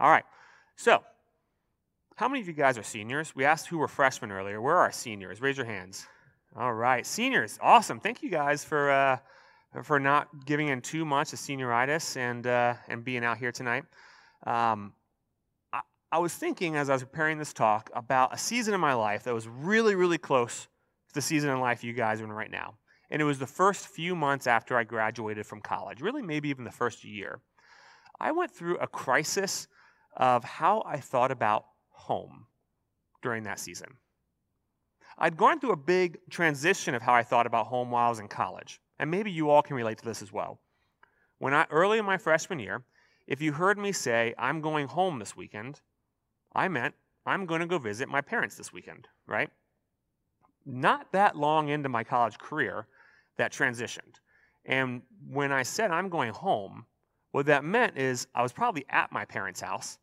All right. So, how many of you guys are seniors? We asked who were freshmen earlier. Where are our seniors? Raise your hands. All right, seniors. Awesome. Thank you guys for uh, for not giving in too much of senioritis and uh, and being out here tonight. Um, I, I was thinking as I was preparing this talk about a season in my life that was really, really close to the season in life you guys are in right now. And it was the first few months after I graduated from college, really, maybe even the first year. I went through a crisis of how I thought about home during that season. I'd gone through a big transition of how I thought about home while I was in college, and maybe you all can relate to this as well. When I early in my freshman year, if you heard me say I'm going home this weekend, I meant I'm going to go visit my parents this weekend, right? Not that long into my college career, that transitioned. And when I said I'm going home, what that meant is I was probably at my parents' house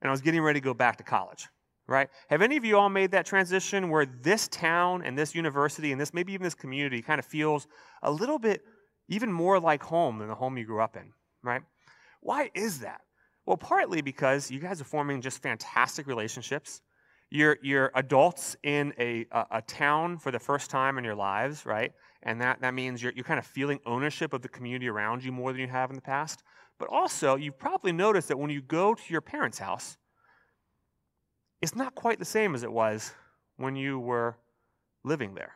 and I was getting ready to go back to college, right? Have any of you all made that transition where this town and this university and this maybe even this community kind of feels a little bit even more like home than the home you grew up in, right? Why is that? Well, partly because you guys are forming just fantastic relationships. You're, you're adults in a, a, a town for the first time in your lives, right? And that, that means you're, you're kind of feeling ownership of the community around you more than you have in the past. But also, you've probably noticed that when you go to your parents' house, it's not quite the same as it was when you were living there.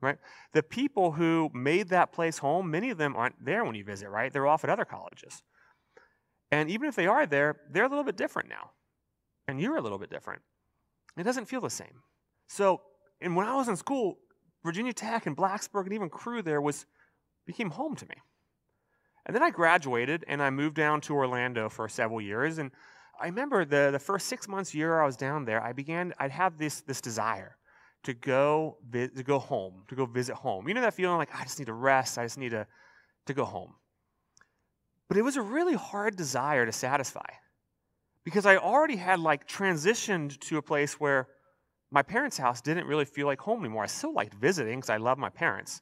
Right? The people who made that place home, many of them aren't there when you visit, right? They're off at other colleges. And even if they are there, they're a little bit different now. And you're a little bit different. It doesn't feel the same. So, and when I was in school, Virginia Tech and Blacksburg and even Cru there was became home to me. And then I graduated and I moved down to Orlando for several years. And I remember the, the first six months, year I was down there, I began, I'd have this, this desire to go, vi- to go home, to go visit home. You know that feeling like, I just need to rest, I just need to, to go home. But it was a really hard desire to satisfy because I already had like transitioned to a place where my parents' house didn't really feel like home anymore. I still liked visiting because I love my parents,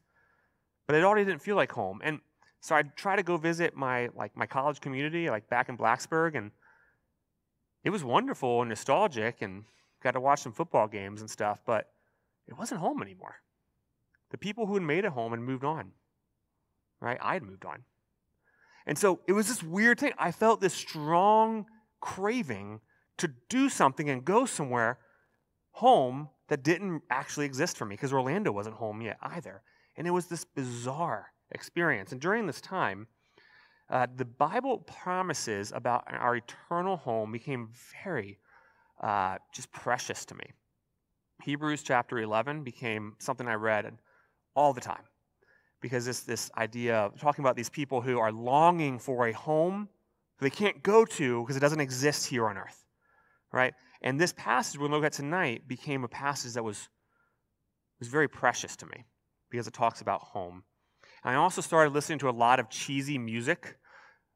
but it already didn't feel like home. And so I'd try to go visit my like my college community, like back in Blacksburg, and it was wonderful and nostalgic, and got to watch some football games and stuff. But it wasn't home anymore. The people who had made it home had moved on, right? I had moved on, and so it was this weird thing. I felt this strong craving to do something and go somewhere home that didn't actually exist for me because Orlando wasn't home yet either. And it was this bizarre experience. And during this time, uh, the Bible promises about our eternal home became very uh, just precious to me. Hebrews chapter 11 became something I read all the time because it's this idea of talking about these people who are longing for a home they can't go to because it doesn't exist here on earth, right? And this passage we're going to look at tonight became a passage that was, was very precious to me because it talks about home. And I also started listening to a lot of cheesy music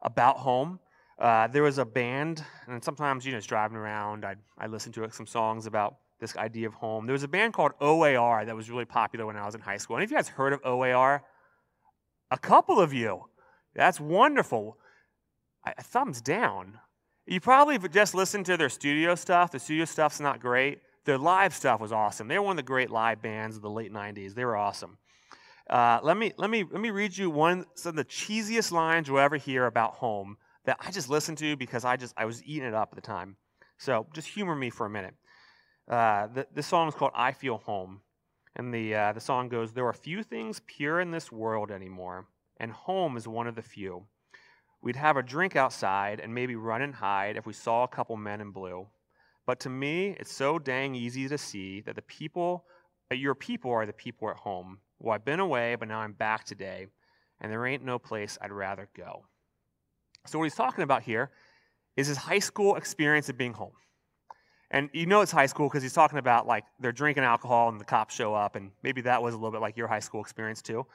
about home. Uh, there was a band, and sometimes, you know, just driving around, I'd, I listened to some songs about this idea of home. There was a band called OAR that was really popular when I was in high school. Any of you guys heard of OAR? A couple of you. That's wonderful. I, thumbs down. You probably just listened to their studio stuff. The studio stuff's not great. Their live stuff was awesome. They were one of the great live bands of the late 90s. They were awesome. Uh, let, me, let, me, let me read you one some of the cheesiest lines you'll ever hear about home that I just listened to because I, just, I was eating it up at the time. So just humor me for a minute. Uh, the, this song is called I Feel Home. And the, uh, the song goes There are few things pure in this world anymore, and home is one of the few. We'd have a drink outside and maybe run and hide if we saw a couple men in blue. But to me, it's so dang easy to see that the people, that your people are the people at home. Well, I've been away, but now I'm back today, and there ain't no place I'd rather go. So, what he's talking about here is his high school experience of being home. And you know it's high school because he's talking about like they're drinking alcohol and the cops show up, and maybe that was a little bit like your high school experience too.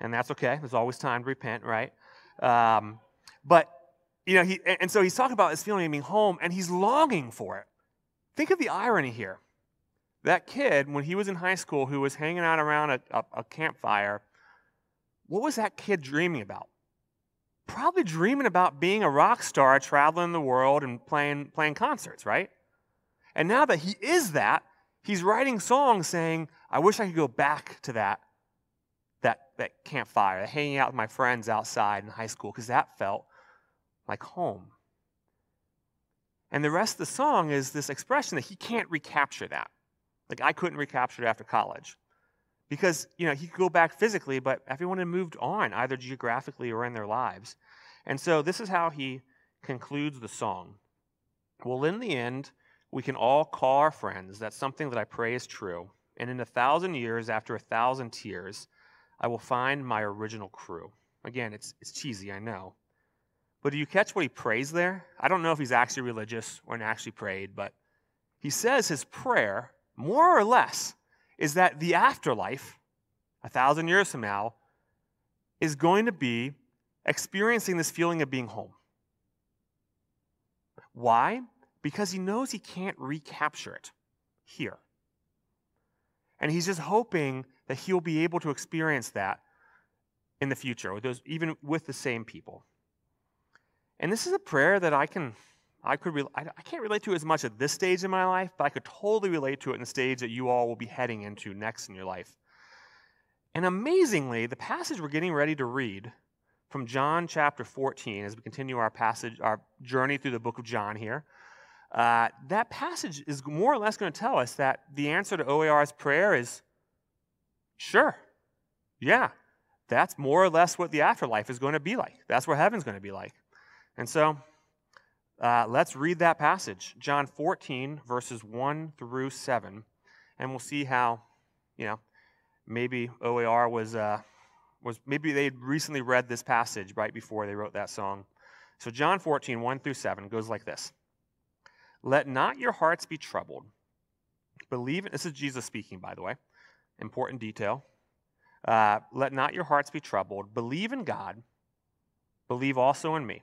And that's okay. There's always time to repent, right? Um, but, you know, he, and so he's talking about this feeling of being home, and he's longing for it. Think of the irony here. That kid, when he was in high school, who was hanging out around a, a, a campfire, what was that kid dreaming about? probably dreaming about being a rock star, traveling the world and playing, playing concerts, right? And now that he is that, he's writing songs saying, I wish I could go back to that, that, that campfire, hanging out with my friends outside in high school, because that felt like home. And the rest of the song is this expression that he can't recapture that. Like I couldn't recapture it after college. Because, you know, he could go back physically, but everyone had moved on, either geographically or in their lives. And so this is how he concludes the song. Well, in the end, we can all call our friends. That's something that I pray is true. And in a thousand years, after a thousand tears, I will find my original crew. Again, it's, it's cheesy, I know. But do you catch what he prays there? I don't know if he's actually religious or actually prayed, but he says his prayer, more or less, is that the afterlife, a thousand years from now, is going to be experiencing this feeling of being home. Why? Because he knows he can't recapture it here. And he's just hoping that he'll be able to experience that in the future, with those, even with the same people. And this is a prayer that I can I could I can't relate to as much at this stage in my life, but I could totally relate to it in the stage that you all will be heading into next in your life. And amazingly, the passage we're getting ready to read from John chapter 14, as we continue our passage, our journey through the book of John here, uh, that passage is more or less going to tell us that the answer to OAR's prayer is sure, yeah, that's more or less what the afterlife is going to be like. That's what heaven's going to be like. And so uh, let's read that passage, John 14, verses 1 through 7, and we'll see how, you know, maybe OAR was, uh, was maybe they recently read this passage right before they wrote that song. So, John 14, 1 through 7 goes like this Let not your hearts be troubled. Believe, this is Jesus speaking, by the way, important detail. Uh, Let not your hearts be troubled. Believe in God, believe also in me.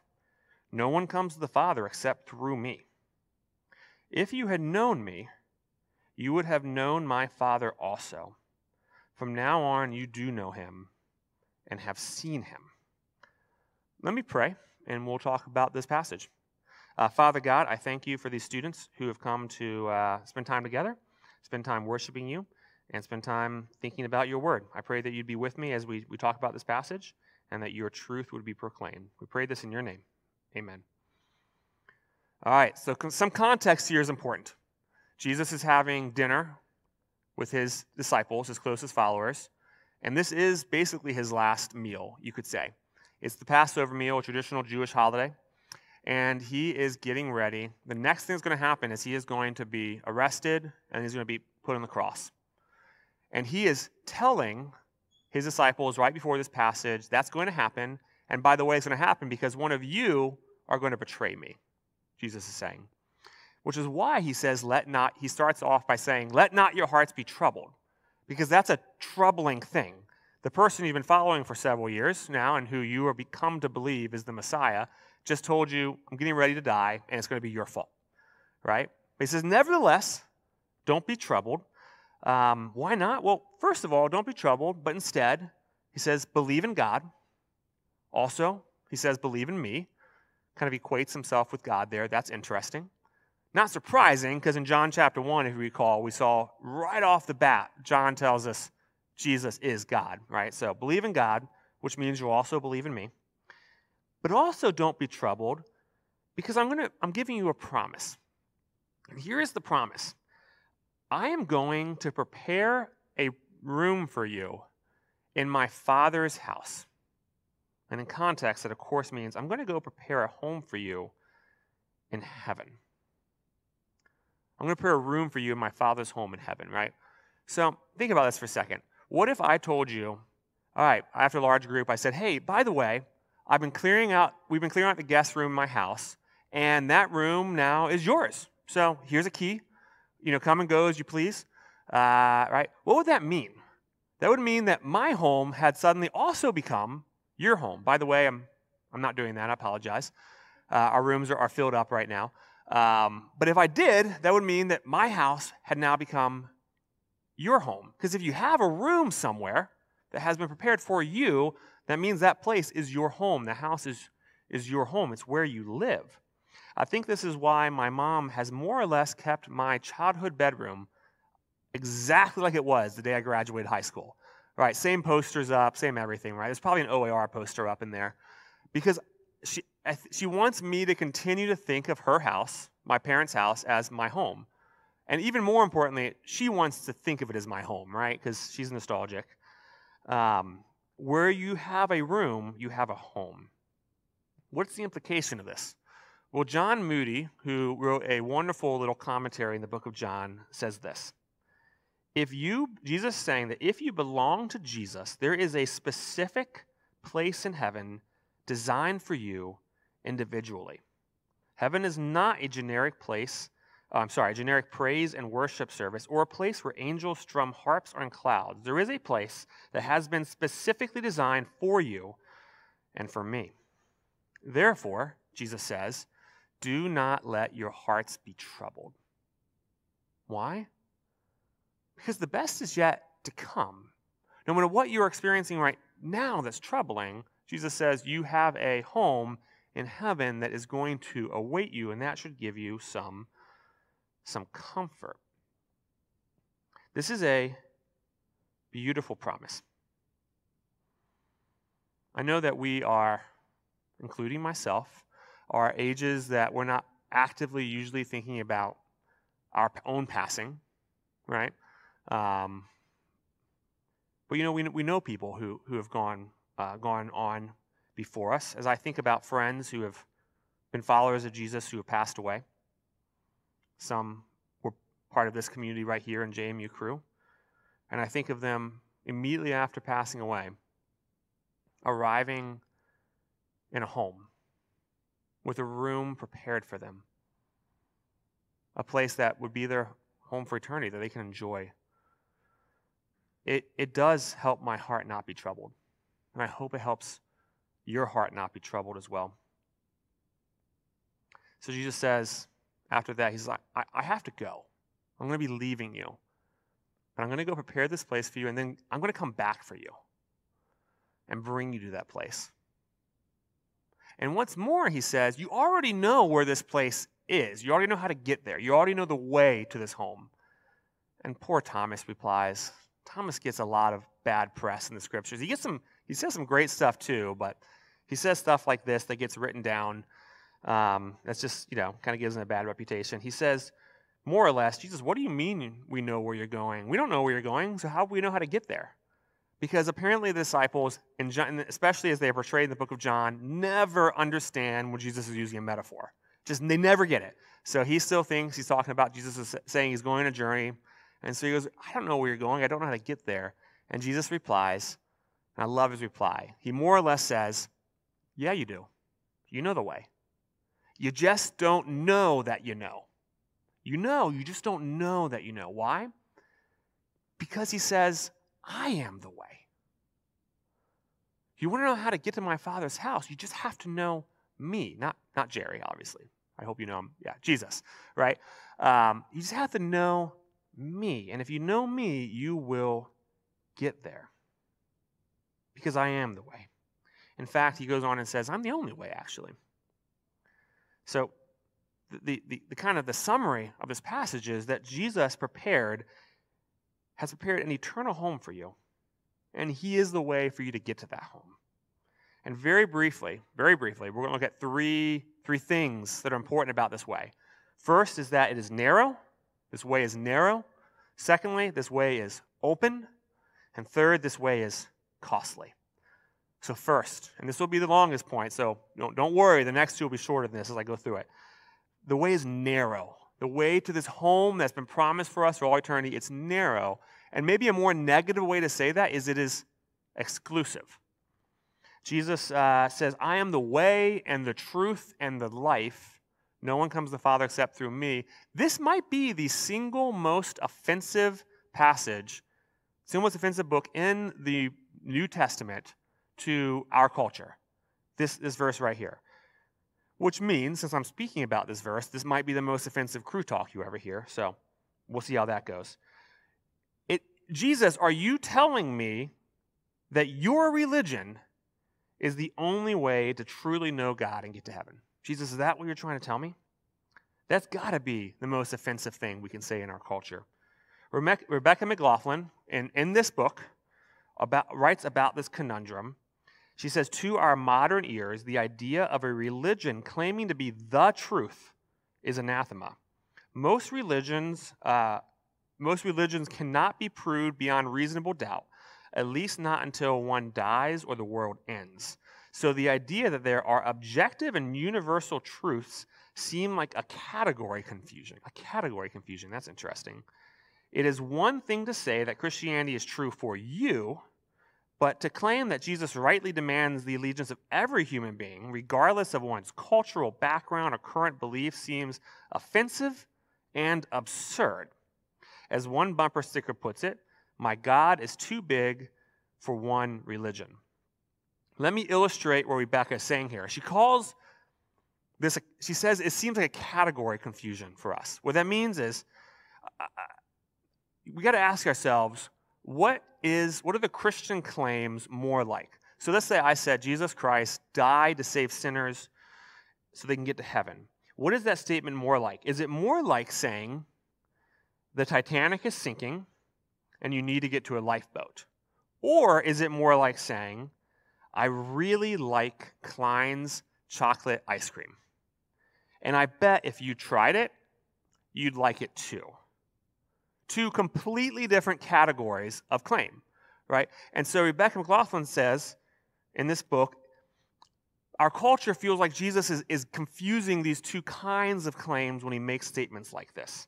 No one comes to the Father except through me. If you had known me, you would have known my Father also. From now on, you do know him and have seen him. Let me pray, and we'll talk about this passage. Uh, Father God, I thank you for these students who have come to uh, spend time together, spend time worshiping you, and spend time thinking about your word. I pray that you'd be with me as we, we talk about this passage and that your truth would be proclaimed. We pray this in your name. Amen. All right, so some context here is important. Jesus is having dinner with his disciples, his closest followers, and this is basically his last meal, you could say. It's the Passover meal, a traditional Jewish holiday, and he is getting ready. The next thing that's going to happen is he is going to be arrested and he's going to be put on the cross. And he is telling his disciples right before this passage that's going to happen, and by the way, it's going to happen because one of you are going to betray me, Jesus is saying. Which is why he says, let not, he starts off by saying, let not your hearts be troubled, because that's a troubling thing. The person you've been following for several years now and who you are become to believe is the Messiah just told you, I'm getting ready to die, and it's going to be your fault, right? But he says, nevertheless, don't be troubled. Um, why not? Well, first of all, don't be troubled, but instead, he says, believe in God also, he says, believe in me. Kind of equates himself with God there. That's interesting. Not surprising, because in John chapter 1, if you recall, we saw right off the bat, John tells us Jesus is God, right? So believe in God, which means you'll also believe in me. But also don't be troubled, because I'm gonna I'm giving you a promise. And here is the promise. I am going to prepare a room for you in my father's house. And in context, that of course means I'm going to go prepare a home for you in heaven. I'm going to prepare a room for you in my Father's home in heaven, right? So think about this for a second. What if I told you, all right, after a large group, I said, hey, by the way, I've been clearing out, we've been clearing out the guest room in my house, and that room now is yours. So here's a key. You know, come and go as you please. Uh, right? What would that mean? That would mean that my home had suddenly also become your home. By the way, I'm, I'm not doing that. I apologize. Uh, our rooms are, are, filled up right now. Um, but if I did, that would mean that my house had now become your home. Because if you have a room somewhere that has been prepared for you, that means that place is your home. The house is, is your home, it's where you live. I think this is why my mom has more or less kept my childhood bedroom exactly like it was the day I graduated high school. Right, same posters up, same everything, right? There's probably an OAR poster up in there. Because she, she wants me to continue to think of her house, my parents' house, as my home. And even more importantly, she wants to think of it as my home, right? Because she's nostalgic. Um, where you have a room, you have a home. What's the implication of this? Well, John Moody, who wrote a wonderful little commentary in the book of John, says this. If you, Jesus is saying that if you belong to Jesus, there is a specific place in heaven designed for you individually. Heaven is not a generic place uh, I'm sorry, a generic praise and worship service, or a place where angels strum harps on clouds. There is a place that has been specifically designed for you and for me. Therefore, Jesus says, do not let your hearts be troubled. Why? Because the best is yet to come. No matter what you're experiencing right now that's troubling, Jesus says you have a home in heaven that is going to await you, and that should give you some some comfort. This is a beautiful promise. I know that we are, including myself, are ages that we're not actively usually thinking about our own passing, right? Um, but you know, we, we know people who, who have gone, uh, gone on before us. As I think about friends who have been followers of Jesus who have passed away, some were part of this community right here in JMU Cru. And I think of them immediately after passing away, arriving in a home with a room prepared for them, a place that would be their home for eternity that they can enjoy. It, it does help my heart not be troubled. And I hope it helps your heart not be troubled as well. So Jesus says, after that, he's like, I, I have to go. I'm going to be leaving you. But I'm going to go prepare this place for you, and then I'm going to come back for you and bring you to that place. And what's more, he says, you already know where this place is. You already know how to get there. You already know the way to this home. And poor Thomas replies, Thomas gets a lot of bad press in the scriptures. He gets some he says some great stuff too, but he says stuff like this that gets written down um, that's just, you know, kind of gives him a bad reputation. He says, more or less, Jesus, what do you mean we know where you're going? We don't know where you're going, so how do we know how to get there? Because apparently the disciples, John, especially as they are portrayed in the book of John, never understand when Jesus is using a metaphor. Just they never get it. So he still thinks he's talking about Jesus is saying he's going on a journey. And so he goes, I don't know where you're going. I don't know how to get there. And Jesus replies, and I love his reply. He more or less says, Yeah, you do. You know the way. You just don't know that you know. You know, you just don't know that you know. Why? Because he says, I am the way. You want to know how to get to my father's house, you just have to know me, not, not Jerry, obviously. I hope you know him. Yeah, Jesus, right? Um, you just have to know me. And if you know me, you will get there. Because I am the way. In fact, he goes on and says, I'm the only way, actually. So, the, the, the kind of the summary of this passage is that Jesus prepared, has prepared an eternal home for you, and He is the way for you to get to that home. And very briefly, very briefly, we're going to look at three, three things that are important about this way. First is that it is narrow. This way is narrow. Secondly, this way is open. And third, this way is costly. So, first, and this will be the longest point, so don't, don't worry, the next two will be shorter than this as I go through it. The way is narrow. The way to this home that's been promised for us for all eternity, it's narrow. And maybe a more negative way to say that is it is exclusive. Jesus uh, says, I am the way and the truth and the life. No one comes to the Father except through me. This might be the single most offensive passage, single most offensive book in the New Testament to our culture. This, this verse right here. Which means, since I'm speaking about this verse, this might be the most offensive Cru talk you ever hear. So we'll see how that goes. It, Jesus, are you telling me that your religion is the only way to truly know God and get to heaven? Jesus, is that what you're trying to tell me? That's got to be the most offensive thing we can say in our culture. Rebecca McLaughlin, in, in this book, about, writes about this conundrum. She says, To our modern ears, the idea of a religion claiming to be the truth is anathema. Most religions, uh, most religions cannot be proved beyond reasonable doubt, at least not until one dies or the world ends. So the idea that there are objective and universal truths seem like a category confusion. A category confusion. That's interesting. It is one thing to say that Christianity is true for you, but to claim that Jesus rightly demands the allegiance of every human being, regardless of one's cultural background or current beliefs, seems offensive and absurd. As one bumper sticker puts it, my God is too big for one religion. Let me illustrate what Rebecca is saying here. She calls this, she says it seems like a category confusion for us. What that means is uh, uh we got to ask ourselves what is what are the Christian claims more like? So let's say I said Jesus Christ died to save sinners so they can get to heaven. What is that statement more like? Is it more like saying the Titanic is sinking and you need to get to a lifeboat? Or is it more like saying I really like Kline's chocolate ice cream. And I bet if you tried it, you'd like it too. Two completely different categories of claim, right? And so Rebecca McLaughlin says in this book, our culture feels like Jesus is, is confusing these two kinds of claims when he makes statements like this.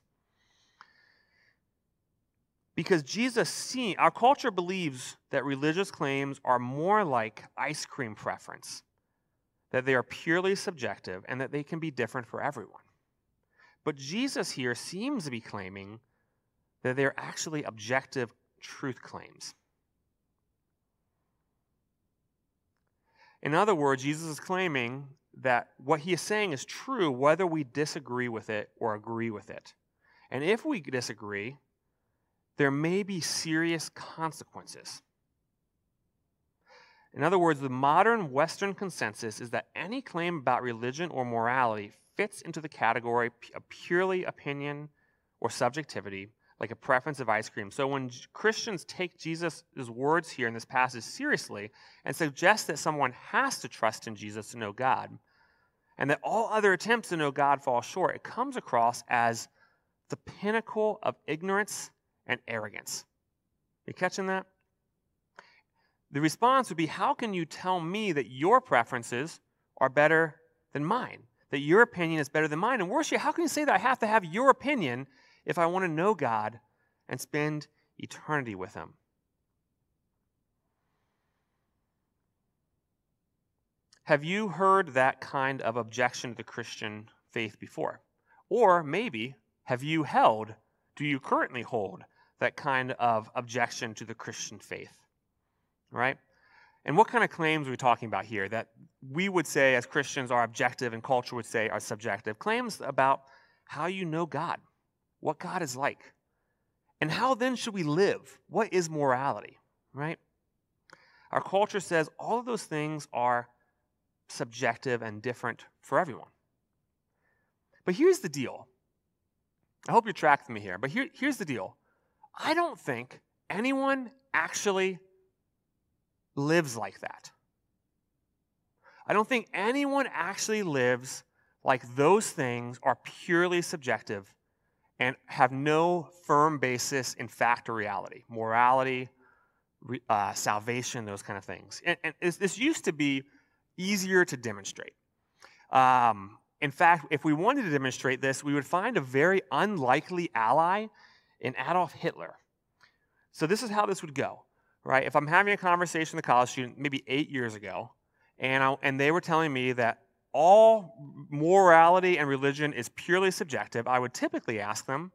Because Jesus seen, our culture believes that religious claims are more like ice cream preference, that they are purely subjective and that they can be different for everyone. But Jesus here seems to be claiming that they're actually objective truth claims. In other words, Jesus is claiming that what he is saying is true whether we disagree with it or agree with it. And if we disagree, there may be serious consequences. In other words, the modern Western consensus is that any claim about religion or morality fits into the category of purely opinion or subjectivity, like a preference of ice cream. So when Christians take Jesus' words here in this passage seriously and suggest that someone has to trust in Jesus to know God, and that all other attempts to know God fall short, it comes across as the pinnacle of ignorance and arrogance. You catching that? The response would be How can you tell me that your preferences are better than mine? That your opinion is better than mine? And worse yet, how can you say that I have to have your opinion if I want to know God and spend eternity with Him? Have you heard that kind of objection to the Christian faith before? Or maybe have you held, do you currently hold that kind of objection to the Christian faith. Right? And what kind of claims are we talking about here that we would say as Christians are objective and culture would say are subjective? Claims about how you know God, what God is like. And how then should we live? What is morality? Right? Our culture says all of those things are subjective and different for everyone. But here's the deal. I hope you're tracking me here, but here, here's the deal. I don't think anyone actually lives like that. I don't think anyone actually lives like those things are purely subjective and have no firm basis in fact or reality, morality, uh, salvation, those kind of things. And, and, this used to be easier to demonstrate. Um, in fact, if we wanted to demonstrate this, we would find a very unlikely ally in Adolf Hitler. So this is how this would go, right? If I'm having a conversation with a college student, maybe eight years ago, and, I, and they were telling me that all morality and religion is purely subjective, I would typically ask them,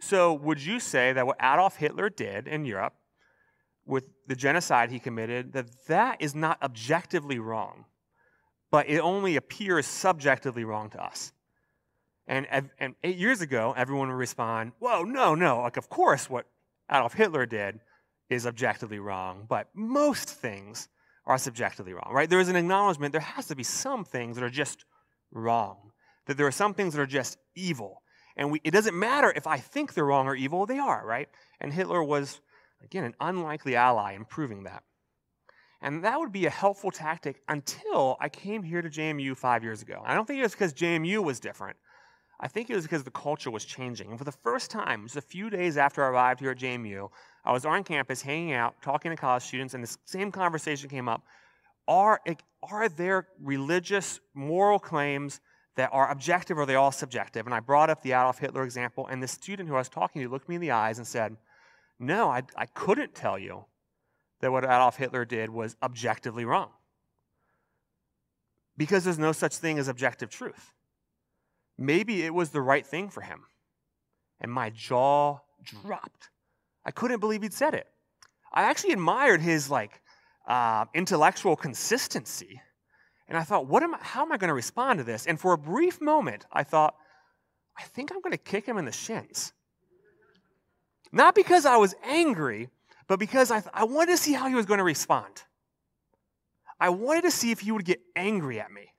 so would you say that what Adolf Hitler did in Europe with the genocide he committed, that that is not objectively wrong, but it only appears subjectively wrong to us? And, and eight years ago, everyone would respond, whoa, no, no, like of course what Adolf Hitler did is objectively wrong, but most things are subjectively wrong, right? There is an acknowledgement there has to be some things that are just wrong, that there are some things that are just evil. And we, it doesn't matter if I think they're wrong or evil, they are, right? And Hitler was, again, an unlikely ally in proving that. And that would be a helpful tactic until I came here to JMU five years ago. I don't think it was because JMU was different. I think it was because the culture was changing. And for the first time, just a few days after I arrived here at JMU, I was on campus hanging out, talking to college students, and the same conversation came up. Are, are there religious, moral claims that are objective or are they all subjective? And I brought up the Adolf Hitler example, and the student who I was talking to looked me in the eyes and said, No, I, I couldn't tell you that what Adolf Hitler did was objectively wrong. Because there's no such thing as objective truth. Maybe it was the right thing for him. And my jaw dropped. I couldn't believe he'd said it. I actually admired his like uh, intellectual consistency. And I thought, what am I, how am I going to respond to this? And for a brief moment, I thought, I think I'm going to kick him in the shins. Not because I was angry, but because I, th- I wanted to see how he was going to respond. I wanted to see if he would get angry at me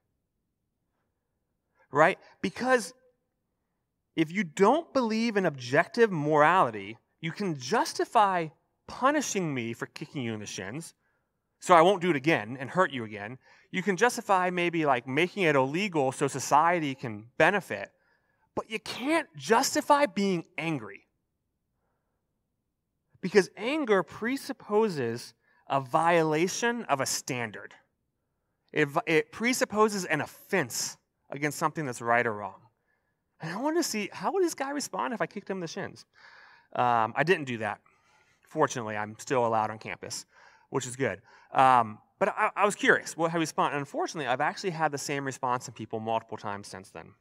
right? Because if you don't believe in objective morality, you can justify punishing me for kicking you in the shins, so I won't do it again and hurt you again. You can justify maybe like making it illegal so society can benefit, but you can't justify being angry. Because anger presupposes a violation of a standard. It, it presupposes an offense against something that's right or wrong. And I wanted to see how would this guy respond if I kicked him in the shins. Um, I didn't do that. Fortunately, I'm still allowed on campus, which is good. Um, but I, I, was curious what how he respond. And unfortunately, I've actually had the same response from people multiple times since then.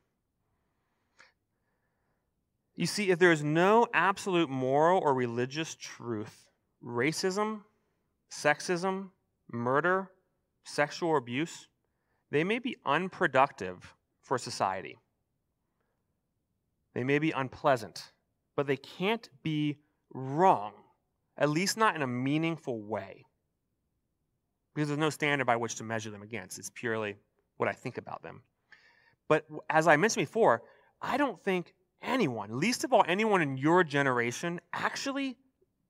You see, if there is no absolute moral or religious truth, racism, sexism, murder, sexual abuse, they may be unproductive for society. They may be unpleasant, but they can't be wrong, at least not in a meaningful way. Because there's no standard by which to measure them against. It's purely what I think about them. But as I mentioned before, I don't think anyone, least of all anyone in your generation, actually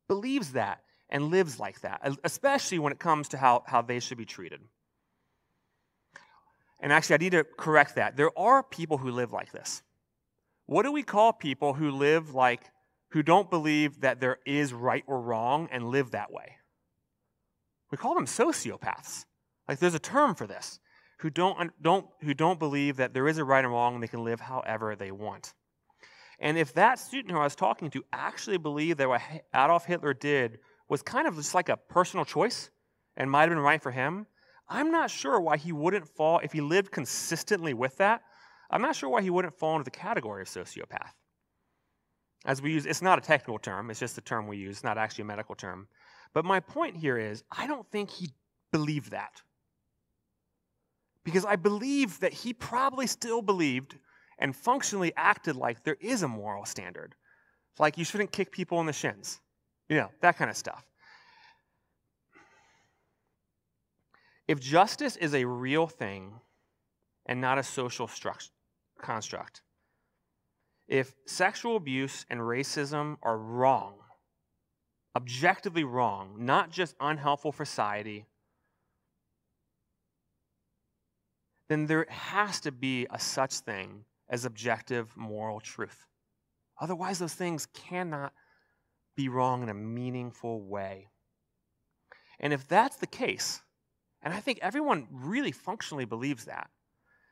believes that and lives like that, especially when it comes to how, how they should be treated. And actually, I need to correct that. There are people who live like this. What do we call people who live like, who don't believe that there is right or wrong and live that way? We call them sociopaths. Like there's a term for this. Who don't, don't, who don't believe that there is a right and wrong and they can live however they want. And if that student who I was talking to actually believed that what Adolf Hitler did was kind of just like a personal choice and might have been right for him, I'm not sure why he wouldn't fall, if he lived consistently with that, I'm not sure why he wouldn't fall into the category of sociopath. As we use, it's not a technical term, it's just a term we use, It's not actually a medical term. But my point here is, I don't think he believed that. Because I believe that he probably still believed and functionally acted like there is a moral standard. Like you shouldn't kick people in the shins, you know, that kind of stuff. If justice is a real thing and not a social struct- construct, if sexual abuse and racism are wrong, objectively wrong, not just unhelpful for society, then there has to be a such thing as objective moral truth. Otherwise, those things cannot be wrong in a meaningful way. And if that's the case, and I think everyone really functionally believes that,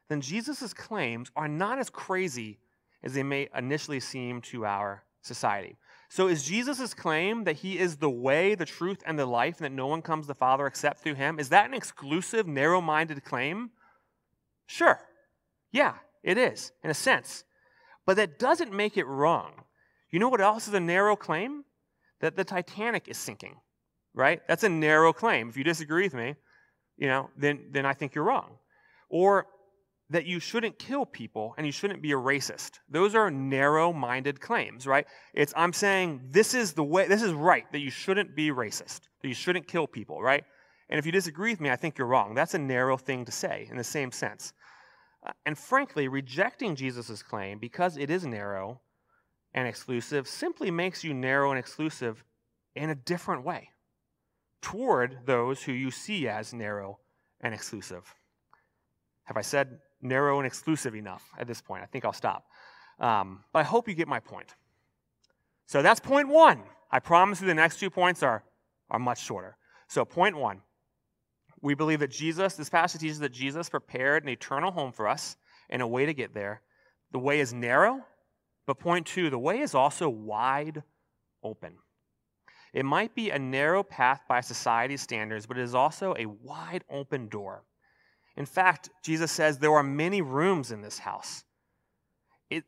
then Jesus' claims are not as crazy as they may initially seem to our society. So is Jesus' claim that he is the way, the truth, and the life, and that no one comes to the Father except through him, is that an exclusive, narrow minded claim? Sure. Yeah, it is, in a sense. But that doesn't make it wrong. You know what else is a narrow claim? That the Titanic is sinking, right? That's a narrow claim. If you disagree with me, you know, then, then I think you're wrong. Or that you shouldn't kill people and you shouldn't be a racist. Those are narrow-minded claims, right? It's I'm saying this is the way this is right that you shouldn't be racist, that you shouldn't kill people, right? And if you disagree with me, I think you're wrong. That's a narrow thing to say in the same sense. Uh, and frankly, rejecting Jesus' claim because it is narrow and exclusive simply makes you narrow and exclusive in a different way toward those who you see as narrow and exclusive. Have I said narrow and exclusive enough at this point? I think I'll stop. Um, but I hope you get my point. So that's point one. I promise you the next two points are, are much shorter. So, point one we believe that Jesus, this passage teaches that Jesus prepared an eternal home for us and a way to get there. The way is narrow, but point two, the way is also wide open. It might be a narrow path by society's standards, but it is also a wide open door. In fact, Jesus says there are many rooms in this house. It,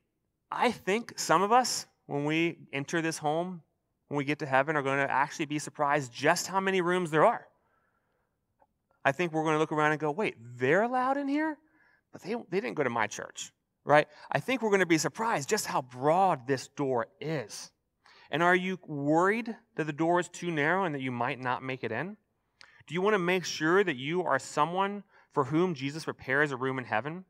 I think some of us, when we enter this home, when we get to heaven, are going to actually be surprised just how many rooms there are. I think we're going to look around and go, wait, they're allowed in here? But they, they didn't go to my church, right? I think we're going to be surprised just how broad this door is. And are you worried that the door is too narrow and that you might not make it in? Do you want to make sure that you are someone for whom Jesus prepares a room in heaven,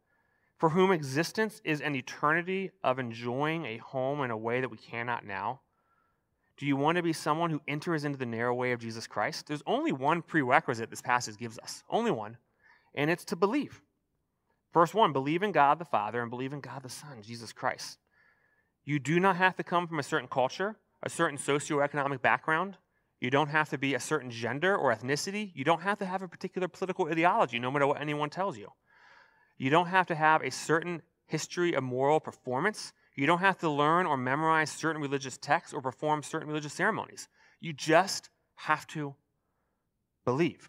for whom existence is an eternity of enjoying a home in a way that we cannot now? Do you want to be someone who enters into the narrow way of Jesus Christ? There's only one prerequisite this passage gives us, only one, and it's to believe. Verse 1 believe in God the Father and believe in God the Son, Jesus Christ. You do not have to come from a certain culture, a certain socioeconomic background, you don't have to be a certain gender or ethnicity. You don't have to have a particular political ideology, no matter what anyone tells you. You don't have to have a certain history of moral performance. You don't have to learn or memorize certain religious texts or perform certain religious ceremonies. You just have to believe.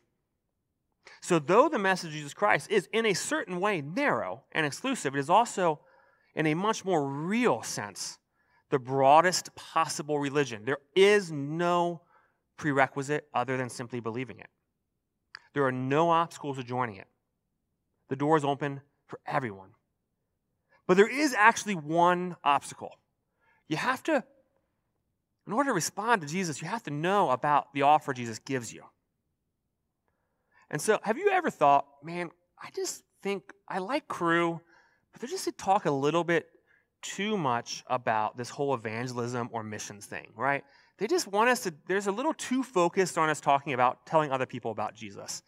So, though the message of Jesus Christ is in a certain way narrow and exclusive, it is also, in a much more real sense, the broadest possible religion. There is no prerequisite other than simply believing it. There are no obstacles to joining it. The door is open for everyone. But there is actually one obstacle. You have to, in order to respond to Jesus, you have to know about the offer Jesus gives you. And so, have you ever thought, man, I just think I like Cru, but they're just to talk a little bit too much about this whole evangelism or missions thing, right? They just want us to, there's a little too focused on us talking about telling other people about Jesus.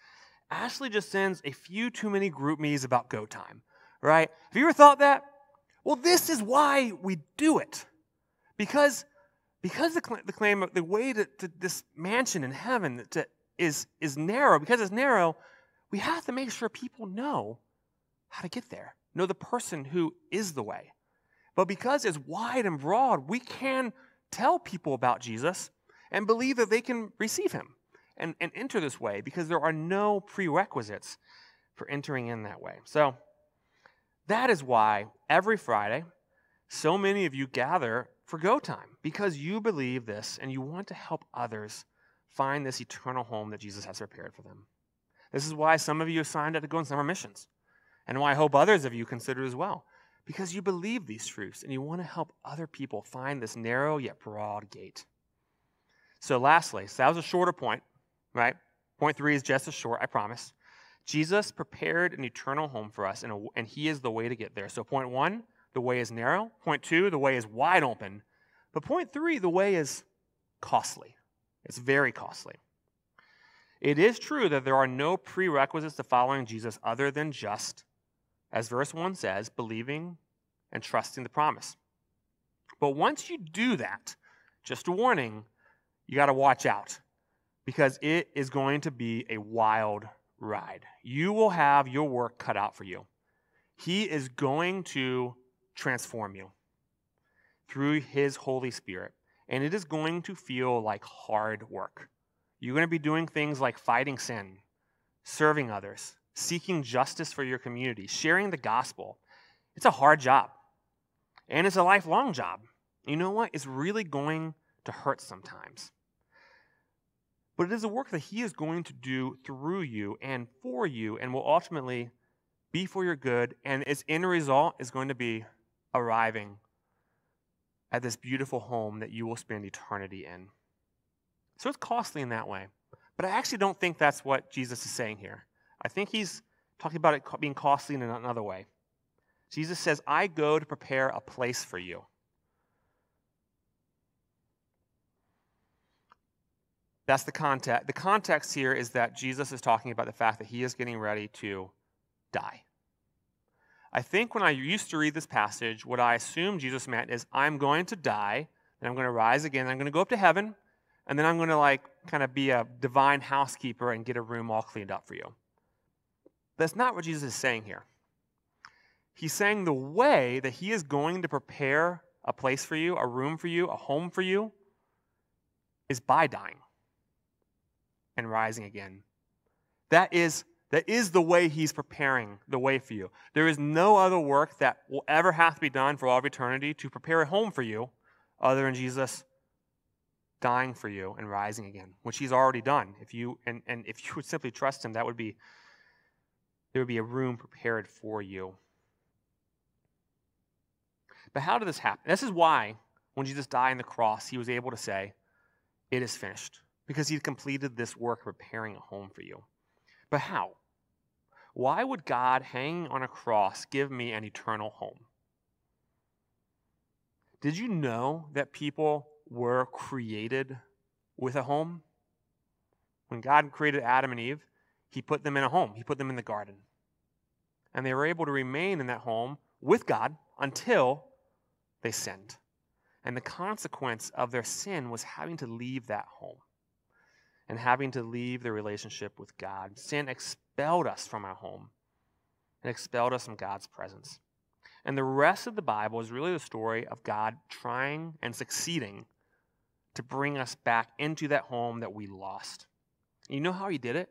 Ashley just sends a few too many GroupMes about go time, right? Have you ever thought that? Well, this is why we do it. Because, because the, the claim, of the way to, to, this mansion in heaven to, is, is narrow, because it's narrow, we have to make sure people know how to get there, know the person who is the way. But because it's wide and broad, we can tell people about Jesus and believe that they can receive him and, and enter this way because there are no prerequisites for entering in that way. So that is why every Friday, so many of you gather for go time because you believe this and you want to help others find this eternal home that Jesus has prepared for them. This is why some of you have signed up to go on summer missions, and why I hope others of you consider as well because you believe these truths and you want to help other people find this narrow yet broad gate. So, lastly, so that was a shorter point, right? Point three is just as short, I promise. Jesus prepared an eternal home for us, and, a, and He is the way to get there. So, point one, the way is narrow. Point two, the way is wide open. But point three, the way is costly. It's very costly. It is true that there are no prerequisites to following Jesus other than just as verse 1 says, believing and trusting the promise. But once you do that, just a warning, you got to watch out because it is going to be a wild ride. You will have your work cut out for you. He is going to transform you through His Holy Spirit. and it is going to feel like hard work. You're going to be doing things like fighting sin, serving others, seeking justice for your community, sharing the gospel. It's a hard job, and it's a lifelong job. You know what? It's really going to hurt sometimes. But it is a work that He is going to do through you and for you, and will ultimately be for your good, and its end result is going to be arriving at this beautiful home that you will spend eternity in. So it's costly in that way. But I actually don't think that's what Jesus is saying here. I think he's talking about it being costly in another way. Jesus says, I go to prepare a place for you. That's the context. The context here is that Jesus is talking about the fact that he is getting ready to die. I think when I used to read this passage, what I assumed Jesus meant is I'm going to die, and I'm going to rise again, and I'm going to go up to heaven, and then I'm going to like kind of be a divine housekeeper and get a room all cleaned up for you. That's not what Jesus is saying here. He's saying the way that he is going to prepare a place for you, a room for you, a home for you, is by dying and rising again. That is that is the way He's preparing the way for you. There is no other work that will ever have to be done for all of eternity to prepare a home for you other than Jesus dying for you and rising again, which He's already done. If you and, and if you would simply trust Him, that would be there would be a room prepared for you. But how did this happen? This is why when Jesus died on the cross, he was able to say, It is finished, because he completed this work preparing a home for you. But how? Why would God hang on a cross give me an eternal home? Did you know that people were created with a home? When God created Adam and Eve, He put them in a home, He put them in the garden. And they were able to remain in that home with God until they sinned. And the consequence of their sin was having to leave that home and having to leave the relationship with God. Sin expelled us from our home and expelled us from God's presence. And the rest of the Bible is really the story of God trying and succeeding to bring us back into that home that we lost. You know how He did it?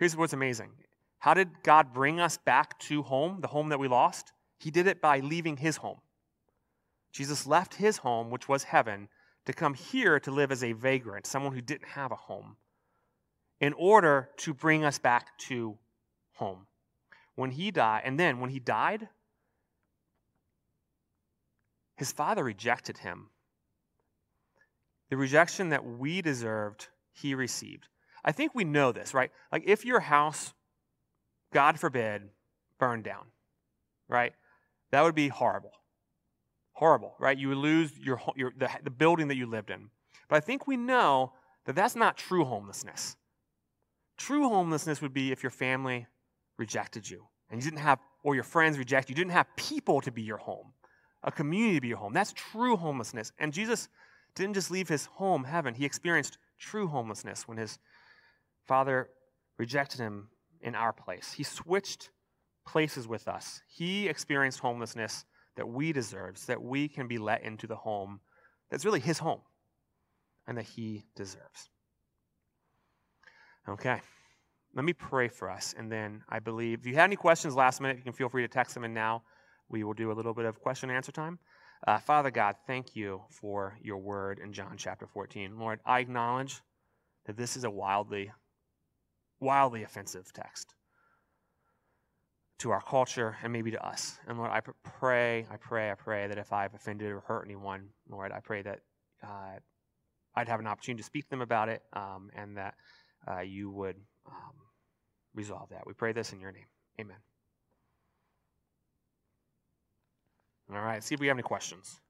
Here's what's amazing. How did God bring us back to home, the home that we lost? He did it by leaving His home. Jesus left His home, which was heaven, to come here to live as a vagrant, someone who didn't have a home, in order to bring us back to home. When he died, and then when he died, his father rejected him. The rejection that we deserved, he received. I think we know this, right? Like if your house, God forbid, burned down, right? That would be horrible horrible, right? You would lose your, your, the, the building that you lived in. But I think we know that that's not true homelessness. True homelessness would be if your family rejected you and you didn't have, or your friends reject you, you didn't have people to be your home, a community to be your home. That's true homelessness. And Jesus didn't just leave his home, heaven, he experienced true homelessness when his father rejected him in our place. He switched places with us. He experienced homelessness that we deserve so that we can be let into the home that's really his home and that he deserves. Okay. Let me pray for us, and then I believe if you had any questions last minute, you can feel free to text them in now. We will do a little bit of question and answer time. Uh, Father God, thank you for your word in John chapter 14. Lord, I acknowledge that this is a wildly, wildly offensive text to our culture and maybe to us. And Lord, I pray, I pray, I pray that if I've offended or hurt anyone, Lord, I pray that uh, I'd have an opportunity to speak to them about it um, and that uh, you would um, resolve that. We pray this in your name. Amen. All right, see if we have any questions.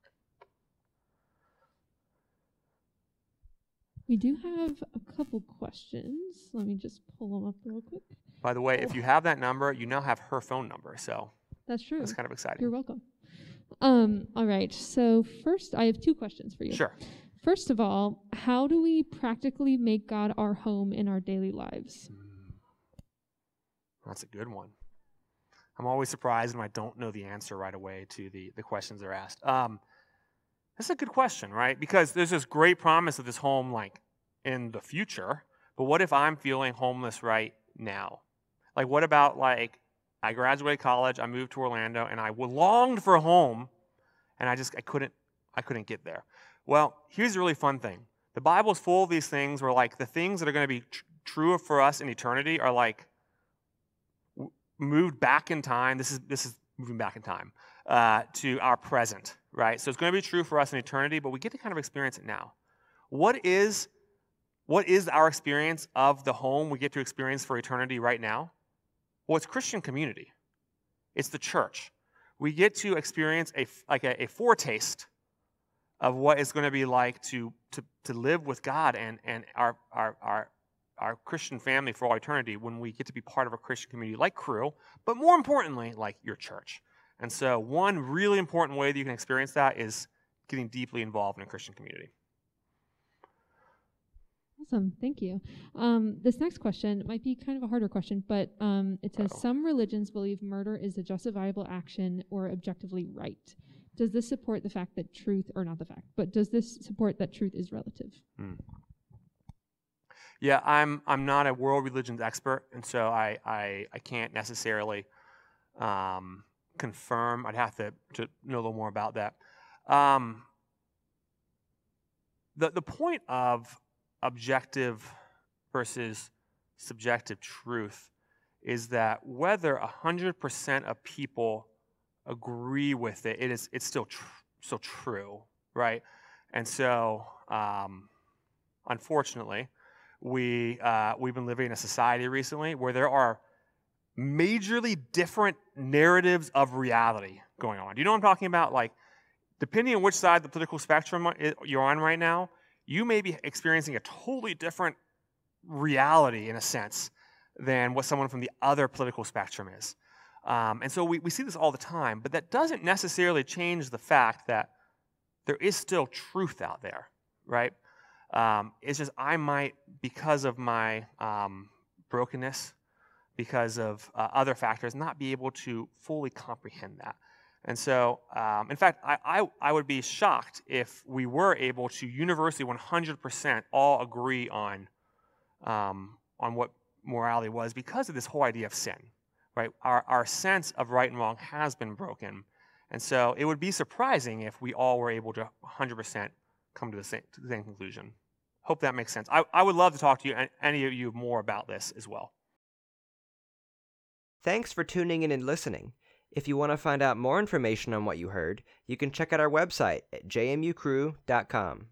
We do have a couple questions. Let me just pull them up real quick. By the way, if you have that number, you now have her phone number. So that's true. That's kind of exciting. You're welcome. Um, all right. So first, I have two questions for you. Sure. First of all, how do we practically make God our home in our daily lives? Mm. That's a good one. I'm always surprised when I don't know the answer right away to the, the questions that are asked. Um, That's a good question, right? Because there's this great promise of this home like in the future, but what if I'm feeling homeless right now? Like what about like I graduated college, I moved to Orlando and I longed for a home and I just I couldn't I couldn't get there. Well, here's a really fun thing. The Bible's full of these things where like the things that are going to be tr- true for us in eternity are like w- moved back in time. This is this is moving back in time uh, to our present, right? So it's going to be true for us in eternity, but we get to kind of experience it now. What is what is our experience of the home we get to experience for eternity right now? Well, it's Christian community. It's the church. We get to experience a like a, a foretaste of what it's going to be like to to to live with God and and our our our our Christian family for all eternity when we get to be part of a Christian community like Cru, but more importantly, like your church. And so, one really important way that you can experience that is getting deeply involved in a Christian community. Awesome, thank you. Um, this next question might be kind of a harder question, but um, it says some religions believe murder is a justifiable action or objectively right. Does this support the fact that truth, or not the fact, but does this support that truth is relative? Hmm. Yeah, I'm I'm not a world religions expert, and so I I, I can't necessarily um, confirm. I'd have to, to know a little more about that. Um, the the point of objective versus subjective truth is that whether hundred percent of people agree with it, it is it's still tr- still true, right? And so, um, unfortunately, we uh, we've been living in a society recently where there are majorly different narratives of reality going on. Do you know what I'm talking about? Like, depending on which side of the political spectrum you're on right now, you may be experiencing a totally different reality in a sense than what someone from the other political spectrum is. Um, and so we, we see this all the time, but that doesn't necessarily change the fact that there is still truth out there, right? Um, it's just I might, because of my um, brokenness, because of uh, other factors, not be able to fully comprehend that. And so, um, in fact, I, I, I, would be shocked if we were able to universally 100% all agree on, um, on what morality was because of this whole idea of sin, right? Our, our sense of right and wrong has been broken. And so it would be surprising if we all were able to 100% come to the same, to the same conclusion. Hope that makes sense. I, I would love to talk to you, any of you, more about this as well. Thanks for tuning in and listening. If you want to find out more information on what you heard, you can check out our website at jmucru.com.